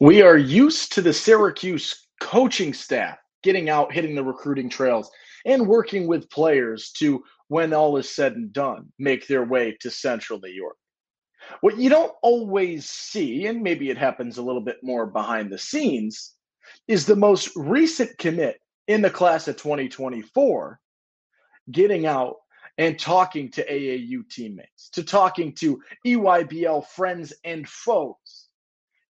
We are used to the Syracuse coaching staff getting out, hitting the recruiting trails, and working with players to, when all is said and done, make their way to central New York. What you don't always see, and maybe it happens a little bit more behind the scenes, is the most recent commit in the class of 2024 getting out and talking to AAU teammates, to talking to EYBL friends and foes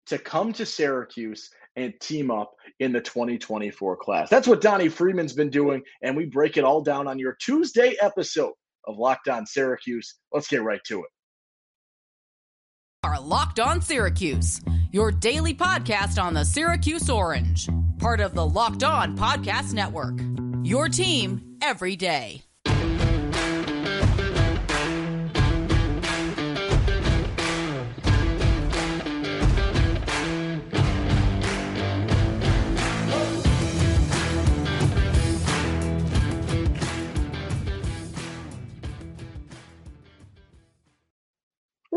to come to Syracuse and team up in the 2024 class. That's what Donnie Freeman's been doing, and we break it all down on your Tuesday episode of Locked On Syracuse. Let's get right to it. Are Locked On Syracuse, your daily podcast on the Syracuse Orange, part of the Locked On Podcast Network. Your team every day.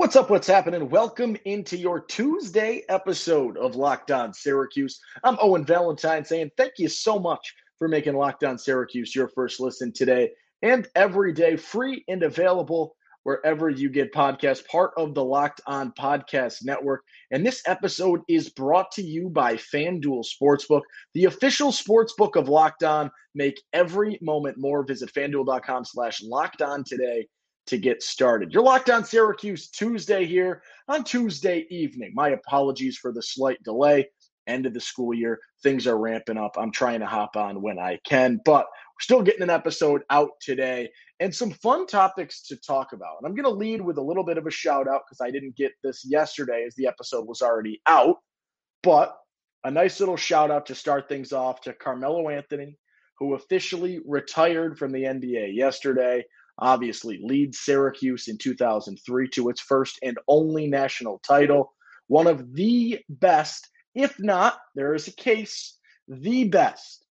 What's up? What's happening? Welcome into your Tuesday episode of Locked On Syracuse. I'm Owen Valentine saying thank you so much for making Locked On Syracuse your first listen today and every day, free and available wherever you get podcasts, part of the Locked On Podcast Network. And this episode is brought to you by FanDuel Sportsbook, the official sportsbook of Locked On. Make every moment more. Visit fanduel.com slash locked on today to get started. You're locked on Syracuse Tuesday here on Tuesday evening. My apologies for the slight delay. End of the school year, things are ramping up. I'm trying to hop on when I can, but we're still getting an episode out today and some fun topics to talk about. And I'm going to lead with a little bit of a shout out because I didn't get this yesterday as the episode was already out, but a nice little shout out to start things off to Carmelo Anthony, who officially retired from the NBA yesterday obviously leads Syracuse in 2003 to its first and only national title. One of the best, if not, there is a case, the best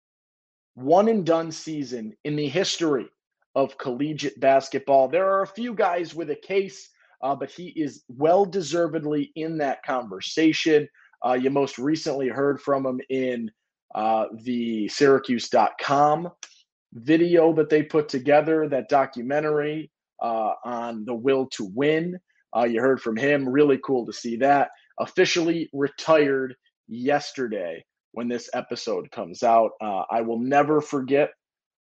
one and done season in the history of collegiate basketball. There are a few guys with a case, uh, but he is well deservedly in that conversation. Uh, you most recently heard from him in uh, the Syracuse.com video that they put together, that documentary uh, on the will to win. Uh, you heard from him. Really cool to see that. Officially retired yesterday when this episode comes out. Uh, I will never forget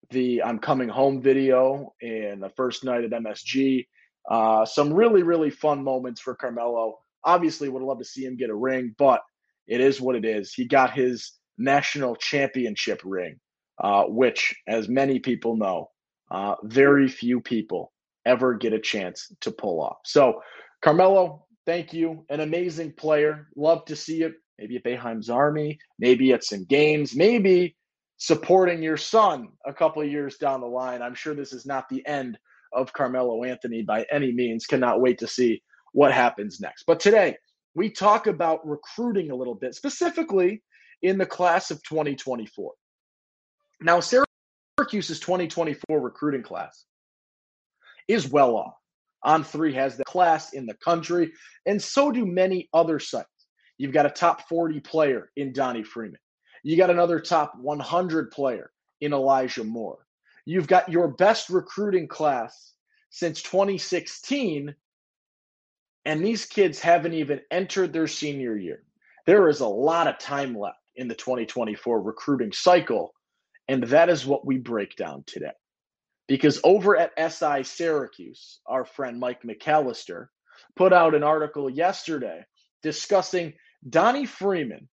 the I'm coming home video and the first night at MSG. Uh, some really, really fun moments for Carmelo. Obviously, would love to see him get a ring, but it is what it is. He got his national championship ring uh, which, as many people know, uh, very few people ever get a chance to pull off. So, Carmelo, thank you. An amazing player. Love to see it. Maybe at Boeheim's Army, maybe at some games, maybe supporting your son a couple years down the line. I'm sure this is not the end of Carmelo Anthony by any means. Cannot wait to see what happens next. But today, we talk about recruiting a little bit, specifically in the class of 2024. Now, Syracuse's 2024 recruiting class is well off. On3 has the class in the country, and so do many other sites. You've got a top 40 player in Donnie Freeman. You got another top 100 player in Elijah Moore. You've got your best recruiting class since 2016, and these kids haven't even entered their senior year. There is a lot of time left in the 2024 recruiting cycle and that is what we break down today. Because over at SI Syracuse, our friend Mike McAllister put out an article yesterday discussing Donnie Freeman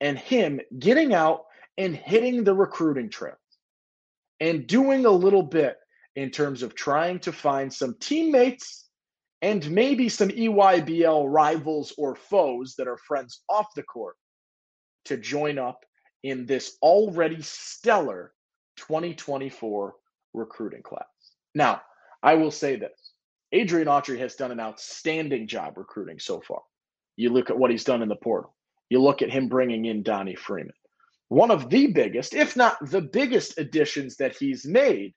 and him getting out and hitting the recruiting trails and doing a little bit in terms of trying to find some teammates and maybe some EYBL rivals or foes that are friends off the court to join up in this already stellar 2024 recruiting class. Now, I will say this Adrian Autry has done an outstanding job recruiting so far. You look at what he's done in the portal, you look at him bringing in Donnie Freeman. One of the biggest, if not the biggest additions that he's made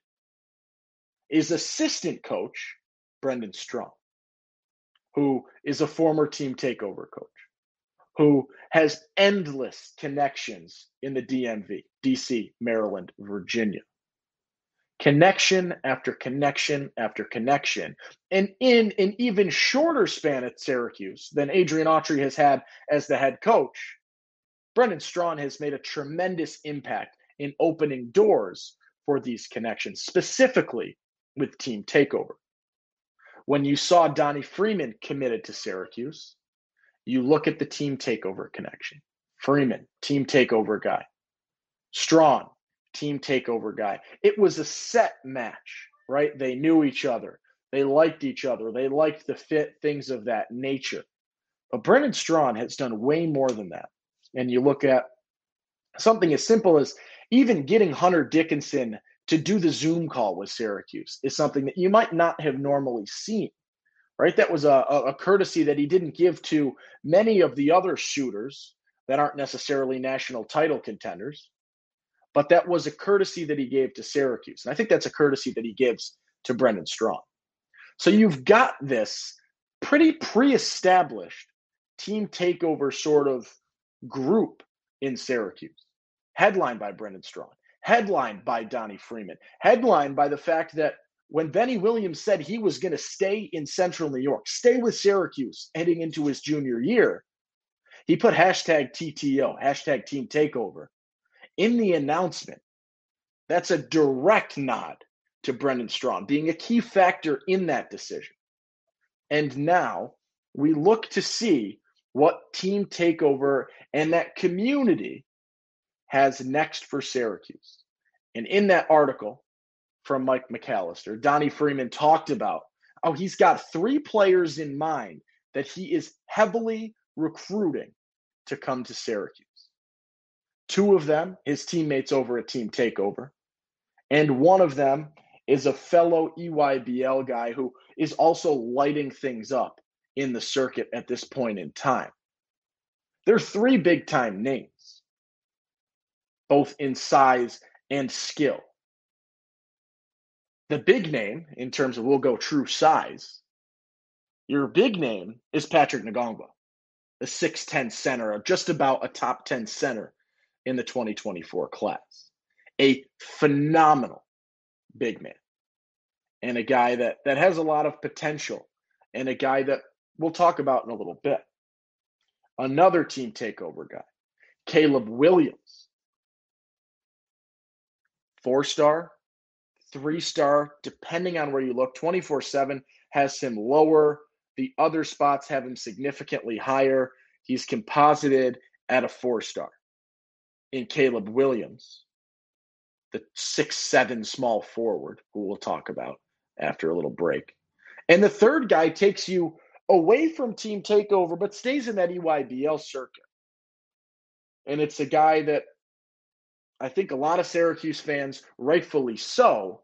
is assistant coach Brendan Straughn, who is a former team takeover coach who has endless connections in the DMV, DC, Maryland, Virginia. Connection after connection after connection. And in an even shorter span at Syracuse than Adrian Autry has had as the head coach, Brendan Straughn has made a tremendous impact in opening doors for these connections, specifically with Team Takeover. When you saw Donnie Freeman committed to Syracuse, you look at the Team Takeover connection. Freeman, Team Takeover guy. Straughn, Team Takeover guy. It was a set match, right? They knew each other. They liked each other. They liked the fit, things of that nature. But Brendan Straughn has done way more than that. And you look at something as simple as even getting Hunter Dickinson to do the Zoom call with Syracuse is something that you might not have normally seen, right? That was a, a courtesy that he didn't give to many of the other shooters that aren't necessarily national title contenders, but that was a courtesy that he gave to Syracuse. And I think that's a courtesy that he gives to Brendan Straughn. So you've got this pretty pre established team takeover sort of group in Syracuse, headlined by Brendan Straughn, headlined by Donnie Freeman, headlined by the fact that when Benny Williams said he was going to stay in Central New York, stay with Syracuse heading into his junior year, he put hashtag TTO, hashtag Team Takeover, in the announcement. That's a direct nod to Brendan Straughn being a key factor in that decision. And now we look to see what team takeover and that community has next for Syracuse. And in that article from Mike McAllister, Donnie Freeman talked about how he's got three players in mind that he is heavily recruiting to come to Syracuse. Two of them, his teammates over at Team Takeover, and one of them is a fellow EYBL guy who is also lighting things up in the circuit at this point in time. There are three big time names, both in size and skill. The big name, in terms of we'll go true size, your big name is Patrick Ngongba, a 6'10 center, just about a top 10 center in the 2024 class. A phenomenal big man and a guy that, that has a lot of potential and a guy that we'll talk about in a little bit. Another team takeover guy, Caleb Williams. Four star, three star, depending on where you look. 24 7 has him lower. The other spots have him significantly higher. He's composited at a four star. In Caleb Williams, the six seven small forward, who we'll talk about after a little break. And the third guy takes you away from team takeover, but stays in that EYBL circuit. And it's a guy that I think a lot of Syracuse fans, rightfully so,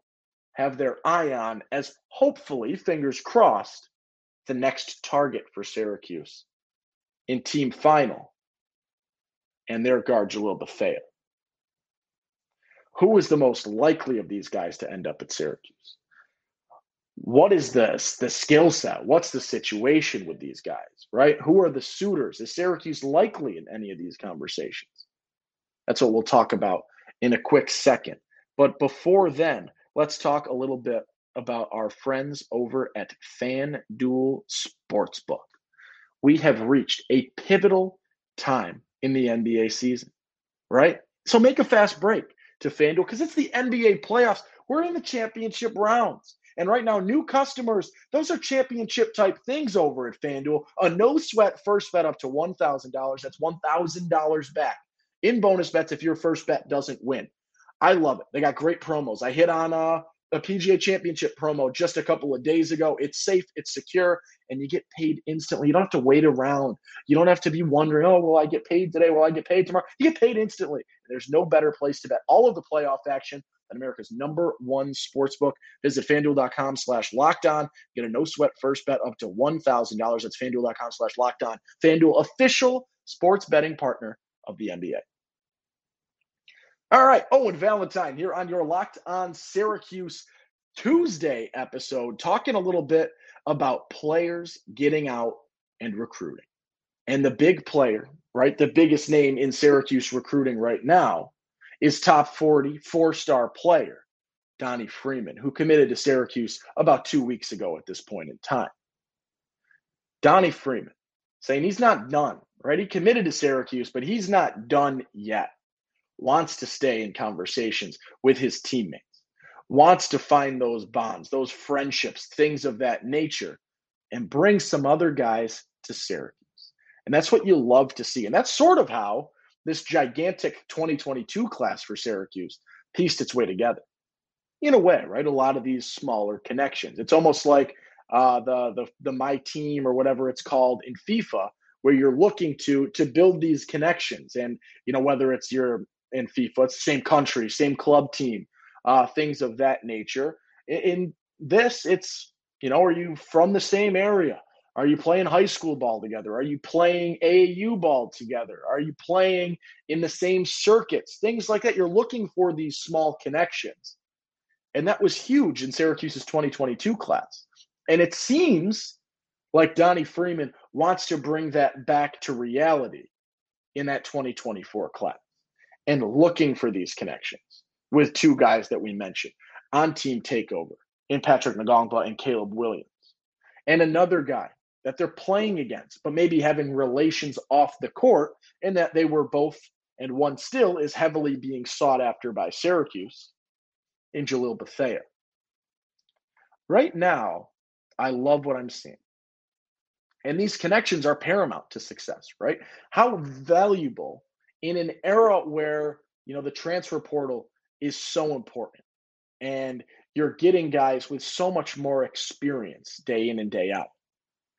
have their eye on as hopefully, fingers crossed, the next target for Syracuse in team final. And their guard, Jalil Bethea. Who is the most likely of these guys to end up at Syracuse? what is the the skill set? What's the situation with these guys, right? Who are the suitors? Is Syracuse likely in any of these conversations? That's what we'll talk about in a quick second. But before then, let's talk a little bit about our friends over at FanDuel Sportsbook. We have reached a pivotal time in the NBA season, right? So make a fast break to FanDuel because it's the NBA playoffs. We're in the championship rounds. And right now, new customers, those are championship type things over at FanDuel. A no sweat first bet up to $1,000. That's $1,000 back in bonus bets if your first bet doesn't win. I love it. They got great promos. I hit on uh, a PGA Championship promo just a couple of days ago. It's safe, it's secure, and you get paid instantly. You don't have to wait around. You don't have to be wondering, oh, will I get paid today? Will I get paid tomorrow? You get paid instantly. There's no better place to bet all of the playoff action at America's number one sports book. Visit fanduel.com slash locked on. Get a no sweat first bet up to $1,000. That's fanduel.com slash locked on. Fanduel, official sports betting partner of the NBA. All right, oh, Owen Valentine here on your Locked On Syracuse Tuesday episode, talking a little bit about players getting out and recruiting. And the big player right? The biggest name in Syracuse recruiting right now is top 40 four star player, Donnie Freeman, who committed to Syracuse about two weeks ago at this point in time. Donnie Freeman saying he's not done, right? He committed to Syracuse, but he's not done yet. Wants to stay in conversations with his teammates, wants to find those bonds, those friendships, things of that nature, and bring some other guys to Syracuse. And that's what you love to see. And that's sort of how this gigantic 2022 class for Syracuse pieced its way together. In a way, right? A lot of these smaller connections. It's almost like uh, the, the the my team or whatever it's called in FIFA, where you're looking to to build these connections. And you know whether it's your in FIFA, it's the same country, same club team, uh, things of that nature. In, in this, it's you know, are you from the same area? Are you playing high school ball together? Are you playing AAU ball together? Are you playing in the same circuits? Things like that. You're looking for these small connections. And that was huge in Syracuse's 2022 class. And it seems like Donnie Freeman wants to bring that back to reality in that 2024 class and looking for these connections with two guys that we mentioned on team takeover in Patrick Ngongba and Caleb Williams. And another guy that they're playing against, but maybe having relations off the court, and that they were both, and one still is heavily being sought after by Syracuse in Jalil Bethea. Right now, I love what I'm seeing. And these connections are paramount to success, right? How valuable in an era where, you know, the transfer portal is so important and you're getting guys with so much more experience day in and day out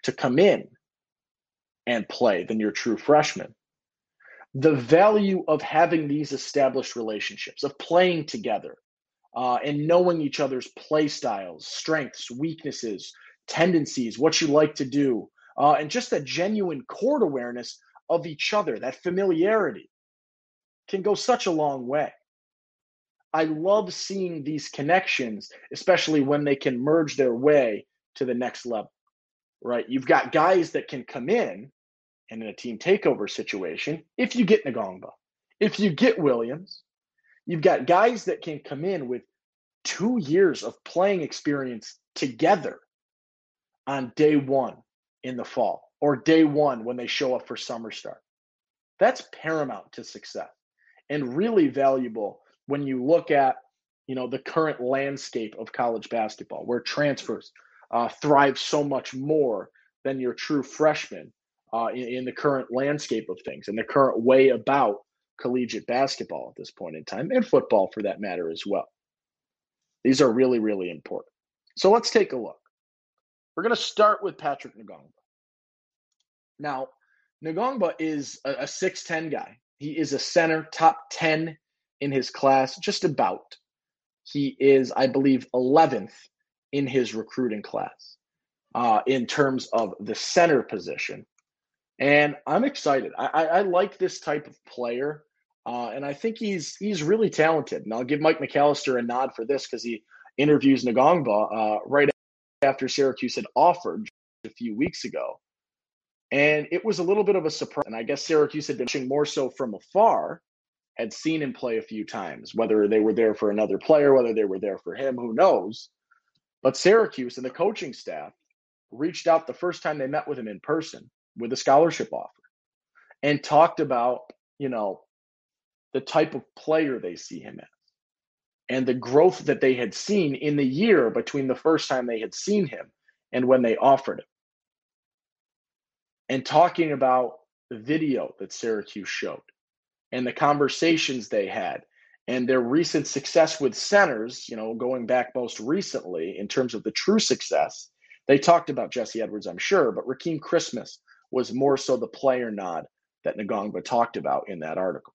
to come in and play than your true freshman. The value of having these established relationships, of playing together, uh, and knowing each other's play styles, strengths, weaknesses, tendencies, what you like to do, uh, and just that genuine court awareness of each other, that familiarity can go such a long way. I love seeing these connections, especially when they can merge their way to the next level right? You've got guys that can come in and in a team takeover situation, if you get Ngongba, if you get Williams, you've got guys that can come in with two years of playing experience together on day one in the fall or day one when they show up for summer start. That's paramount to success and really valuable when you look at you know the current landscape of college basketball where transfers uh, thrive so much more than your true freshman uh, in, in, the current landscape of things and the current way about collegiate basketball at this point in time and football for that matter as well. These are really, really important. So let's take a look. We're going to start with Patrick Ngongba. Now, Ngongba is a, a 6'10 guy. He is a center, top 10 in his class, just about. He is, I believe, 11th in his recruiting class uh, in terms of the center position. And I'm excited. I, I, I like this type of player. Uh, and I think he's he's really talented. And I'll give Mike McAllister a nod for this because he interviews Ngongba uh, right after Syracuse had offered a few weeks ago. And it was a little bit of a surprise. And I guess Syracuse had been watching more so from afar, had seen him play a few times, whether they were there for another player, whether they were there for him, who knows. But Syracuse and the coaching staff reached out the first time they met with him in person with a scholarship offer and talked about, you know, the type of player they see him as and the growth that they had seen in the year between the first time they had seen him and when they offered him. And talking about the video that Syracuse showed and the conversations they had and their recent success with centers, you know, going back most recently in terms of the true success, they talked about Jesse Edwards, I'm sure, but Rakeem Christmas was more so the player nod that Ngongba talked about in that article.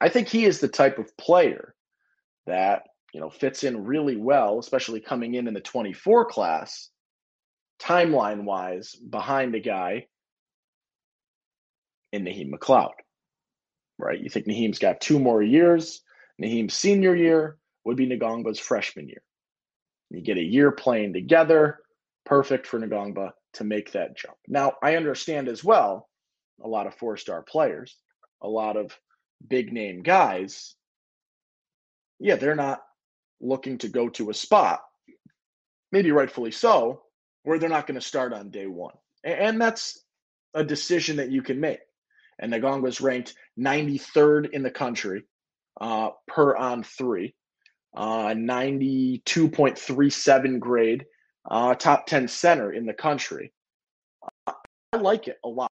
I think he is the type of player that, you know, fits in really well, especially coming in in the 24 class, timeline wise, behind a guy in Naheem McLeod right? You think Naheem's got two more years. Naheem's senior year would be Ngongba's freshman year. You get a year playing together, perfect for Ngongba to make that jump. Now, I understand as well a lot of four star players, a lot of big name guys, yeah, they're not looking to go to a spot, maybe rightfully so, where they're not going to start on day one. And that's a decision that you can make. And Ngongba was ranked 93rd in the country uh, per on three, uh, 92.37 grade, uh, top 10 center in the country. I like it a lot.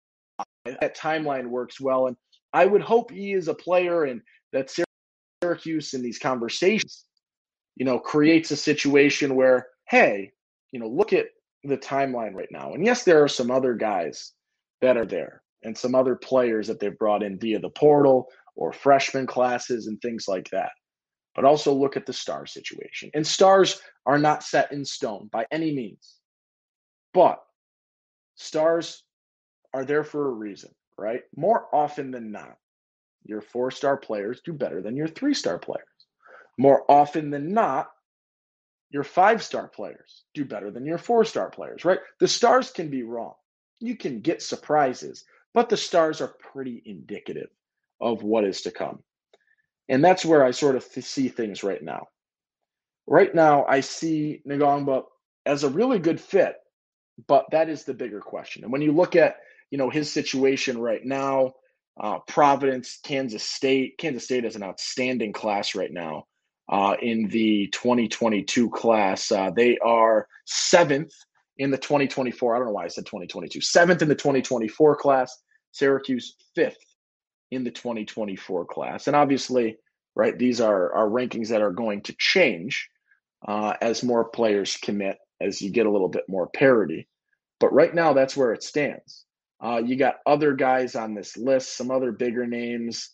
That timeline works well. And I would hope he is a player and that Syracuse in these conversations, you know, creates a situation where, hey, you know, look at the timeline right now. And yes, there are some other guys that are there and some other players that they've brought in via the portal or freshman classes and things like that. But also look at the star situation. And stars are not set in stone by any means. But stars are there for a reason, right? More often than not, your four star players do better than your three star players. More often than not, your five star players do better than your four star players, right? The stars can be wrong. You can get surprises, but the stars are pretty indicative of what is to come. And that's where I sort of see things right now. Right now, I see Ngongba as a really good fit, but that is the bigger question. And when you look at you know his situation right now, uh, Providence, Kansas State. Kansas State has an outstanding class right now uh, in the 2022 class. Uh, they are seventh in the 2024. I don't know why I said 2022. Seventh in the 2024 class. Syracuse fifth in the 2024 class. And obviously, right, these are, are rankings that are going to change uh, as more players commit, as you get a little bit more parity. But right now, that's where it stands. Uh, you got other guys on this list, some other bigger names.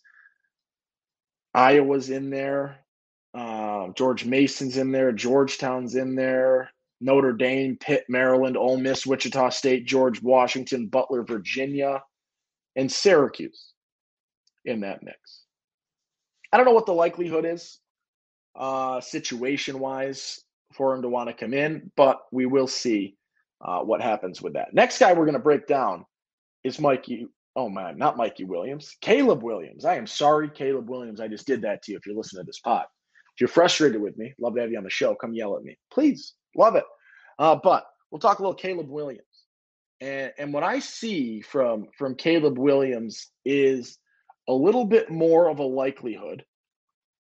Iowa's in there. Uh, George Mason's in there. Georgetown's in there. Notre Dame, Pitt, Maryland, Ole Miss, Wichita State, George Washington, Butler, Virginia, and Syracuse in that mix. I don't know what the likelihood is, uh, situation wise, for him to want to come in, but we will see uh, what happens with that. Next guy we're going to break down is Mikey. Oh man, not Mikey Williams, Caleb Williams. I am sorry, Caleb Williams. I just did that to you. If you're listening to this pod, if you're frustrated with me, love to have you on the show. Come yell at me, please. Love it. Uh, but we'll talk a little Caleb Williams. And and what I see from from Caleb Williams is a little bit more of a likelihood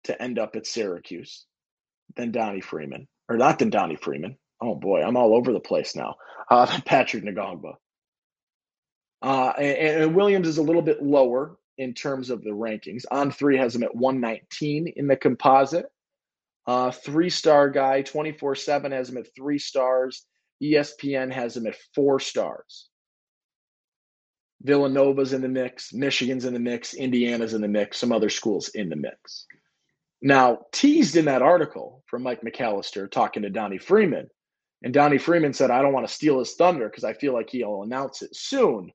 to end up at Syracuse than Donnie Freeman, or not than Donnie Freeman. Oh boy, I'm all over the place now. Uh, Patrick Ngongba. Uh, and, and, Williams is a little bit lower in terms of the rankings. On three has him at 119 in the composite. Uh, three star guy, 24 7 has him at three stars. ESPN has him at four stars. Villanova's in the mix, Michigan's in the mix, Indiana's in the mix, some other schools in the mix. Now, teased in that article from Mike McAllister talking to Donnie Freeman, and Donnie Freeman said, I don't want to steal his thunder because I feel like he'll announce it soon.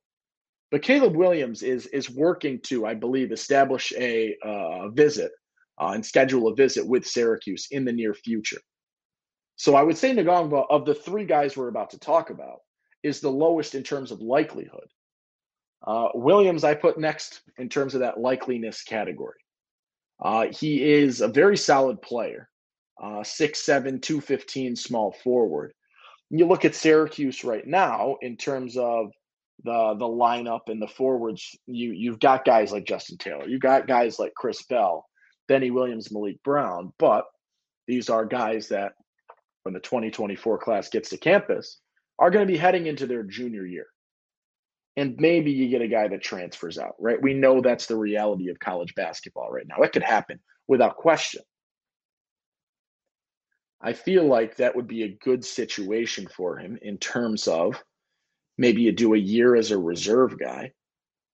But Caleb Williams is is working to, I believe, establish a uh, visit uh, and schedule a visit with Syracuse in the near future. So I would say Ngongba, of the three guys we're about to talk about, is the lowest in terms of likelihood. Uh, Williams, I put next in terms of that likeliness category. Uh, he is a very solid player, uh, 6'7, 215 small forward. You look at Syracuse right now in terms of the the lineup and the forwards, you you've got guys like Justin Taylor, you've got guys like Chris Bell, Benny Williams, Maliq Brown, but these are guys that when the 2024 class gets to campus are going to be heading into their junior year. And maybe you get a guy that transfers out, right? We know that's the reality of college basketball right now. It could happen without question. I feel like that would be a good situation for him in terms of Maybe you do a year as a reserve guy,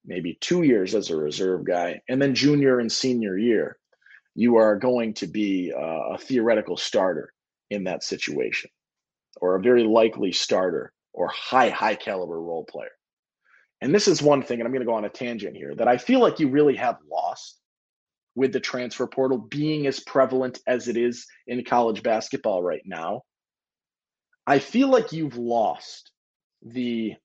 maybe two years as a reserve guy, and then junior and senior year, you are going to be uh, a theoretical starter in that situation, or a very likely starter or high, high caliber role player. And this is one thing, and I'm going to go on a tangent here, that I feel like you really have lost with the transfer portal being as prevalent as it is in college basketball right now. I feel like you've lost the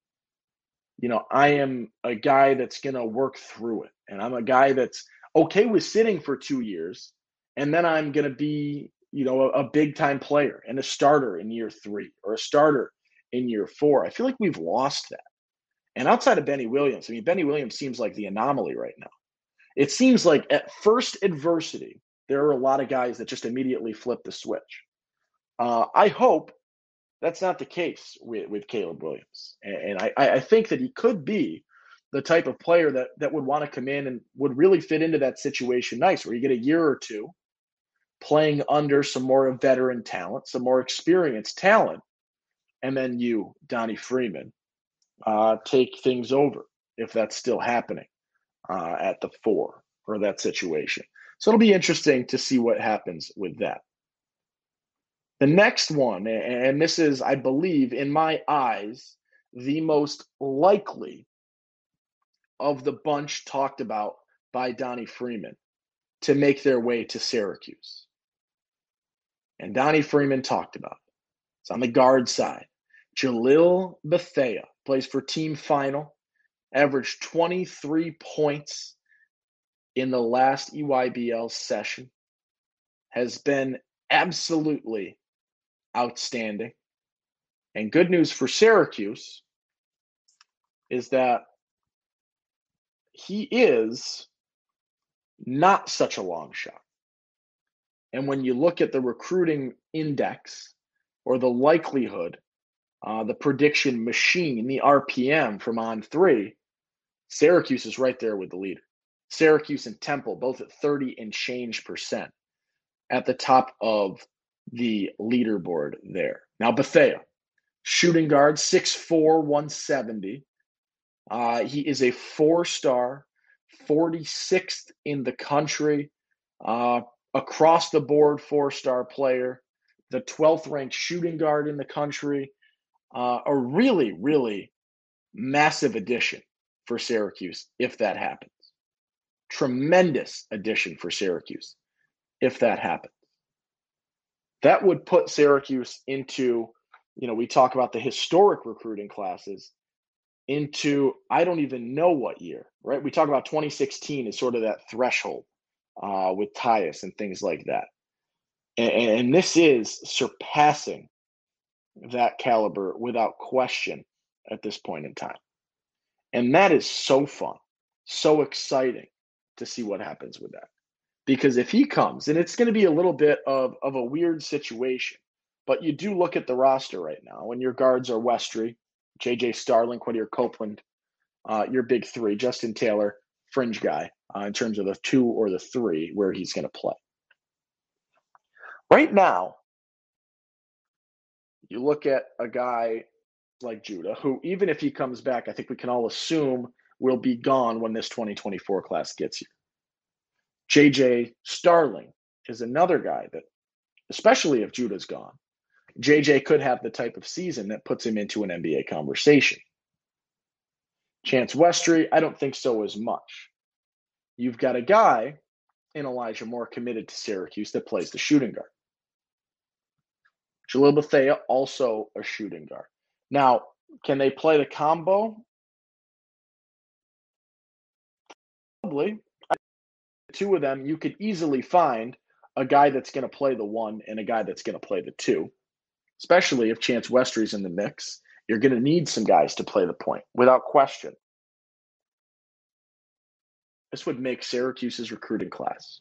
you know, I am a guy that's going to work through it. And I'm a guy that's okay with sitting for two years. And then I'm going to be, you know, a, a big time player and a starter in year three or a starter in year four. I feel like we've lost that. And outside of Benny Williams, I mean, Benny Williams seems like the anomaly right now. It seems like at first adversity, there are a lot of guys that just immediately flip the switch. Uh, I hope that's not the case with, with Caleb Williams. And, and I, I think that he could be the type of player that, that would want to come in and would really fit into that situation nice, where you get a year or two playing under some more veteran talent, some more experienced talent, and then you, Donnie Freeman, uh, take things over if that's still happening uh, at the four or that situation. So it'll be interesting to see what happens with that. The next one, and this is, I believe, in my eyes, the most likely of the bunch talked about by Donnie Freeman to make their way to Syracuse. And Donnie Freeman talked about it. It's on the guard side. Jalil Bethea plays for Team Final, averaged 23 points in the last EYBL session, has been absolutely outstanding. And good news for Syracuse is that he is not such a long shot. And when you look at the recruiting index or the likelihood, uh, the prediction machine, the RPM from on three, Syracuse is right there with the leader. Syracuse and Temple, both at 30 and change percent at the top of the leaderboard there. Now, Bethea, shooting guard, 6'4, 170. Uh, he is a four star, 46th in the country, uh, across the board four star player, the 12th ranked shooting guard in the country. Uh, a really, really massive addition for Syracuse if that happens. Tremendous addition for Syracuse if that happens that would put Syracuse into, you know, we talk about the historic recruiting classes into I don't even know what year, right? We talk about 2016 as sort of that threshold uh, with Tyus and things like that. And, and this is surpassing that caliber without question at this point in time. And that is so fun, so exciting to see what happens with that because if he comes, and it's going to be a little bit of, of a weird situation, but you do look at the roster right now, and your guards are Westry, JJ Starling, Quadir Copeland, uh, your big three, Justin Taylor, fringe guy, uh, in terms of the two or the three where he's going to play. Right now, you look at a guy like Judah, who, even if he comes back, I think we can all assume will be gone when this 2024 class gets here. JJ Starling is another guy that, especially if Judah's gone, JJ could have the type of season that puts him into an NBA conversation. Chance Westry, I don't think so as much. You've got a guy in Elijah Moore committed to Syracuse that plays the shooting guard. Jalil Bethea, also a shooting guard. Now, can they play the combo? Probably two of them, you could easily find a guy that's going to play the one and a guy that's going to play the two, especially if Chance Westry's in the mix. You're going to need some guys to play the point without question. This would make Syracuse's recruiting class.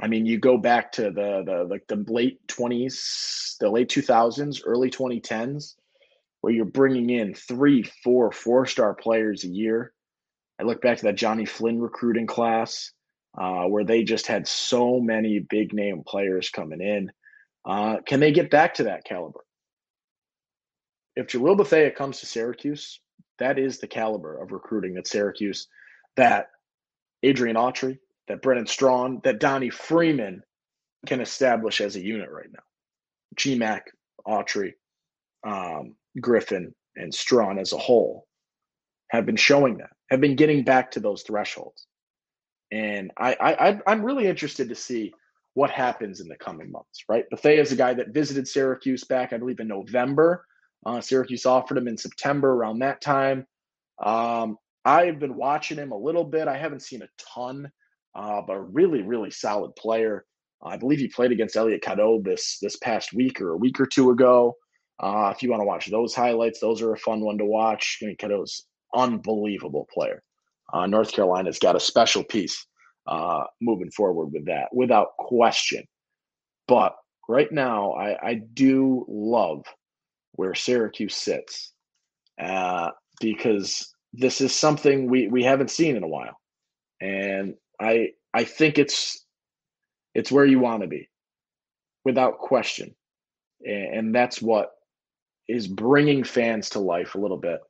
I mean, you go back to the the like the late twenties, the late two thousands, early twenty tens, where you're bringing in three, four, four star players a year I look back to that Jonny Flynn recruiting class uh, where they just had so many big name players coming in. Uh, can they get back to that caliber? If Jalil Bethea comes to Syracuse, that is the caliber of recruiting that Syracuse, that Adrian Autry, that Brennan Straughn, that Donnie Freeman can establish as a unit right now. GMAC, Autry, um, Griffin, and Straughn as a whole have been showing that have been getting back to those thresholds. And I, I I'm really interested to see what happens in the coming months, right? Bethea is a guy that visited Syracuse back, I believe, in November Uh, Syracuse offered him in September around that time. Um, I've been watching him a little bit. I haven't seen a ton, uh, but a really, really solid player. I believe he played against Elliot Cadeau this this past week or a week or two ago. Uh, if you want to watch those highlights, those are a fun one to watch. I mean, Cadeau's unbelievable player. Uh, North Carolina's got a special piece uh, moving forward with that, without question. But right now, I, I do love where Syracuse sits uh, because this is something we, we haven't seen in a while, and I I think it's it's where you want to be, without question, and, and that's what is bringing fans to life a little bit.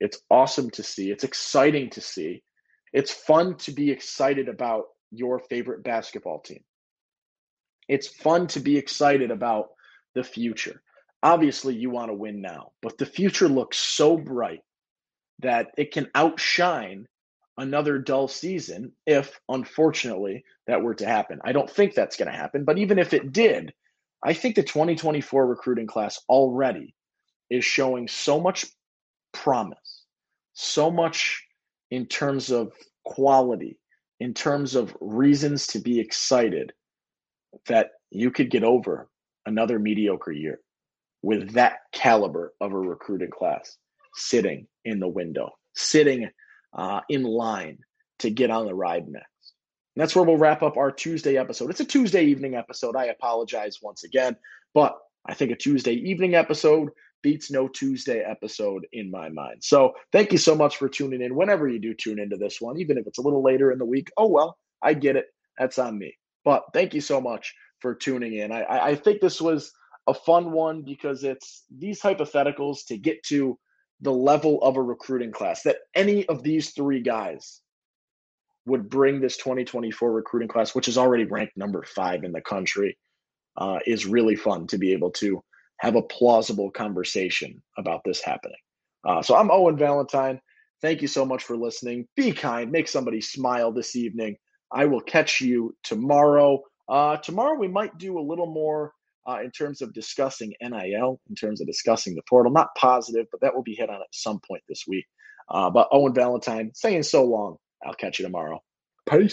It's awesome to see. It's exciting to see. It's fun to be excited about your favorite basketball team. It's fun to be excited about the future. Obviously, you want to win now, but the future looks so bright that it can outshine another dull season if, unfortunately, that were to happen. I don't think that's going to happen, but even if it did, I think the 2024 recruiting class already is showing so much promise, so much in terms of quality, in terms of reasons to be excited that you could get over another mediocre year with that caliber of a recruiting class sitting in the window, sitting uh, in line to get on the ride next. And that's where we'll wrap up our Tuesday episode. It's a Tuesday evening episode. I apologize once again, but I think a Tuesday evening episode beats no Tuesday episode in my mind. So thank you so much for tuning in. Whenever you do tune into this one, even if it's a little later in the week, oh well, I get it. That's on me. But thank you so much for tuning in. I, I think this was a fun one because it's these hypotheticals to get to the level of a recruiting class that any of these three guys would bring this 2024 recruiting class, which is already ranked number five in the country, uh, is really fun to be able to have a plausible conversation about this happening. Uh, so I'm Owen Valentine. Thank you so much for listening. Be kind, make somebody smile this evening. I will catch you tomorrow. Uh, tomorrow we might do a little more uh, in terms of discussing NIL, in terms of discussing the portal. Not positive, but that will be hit on at some point this week. Uh, but Owen Valentine saying so long. I'll catch you tomorrow. Peace.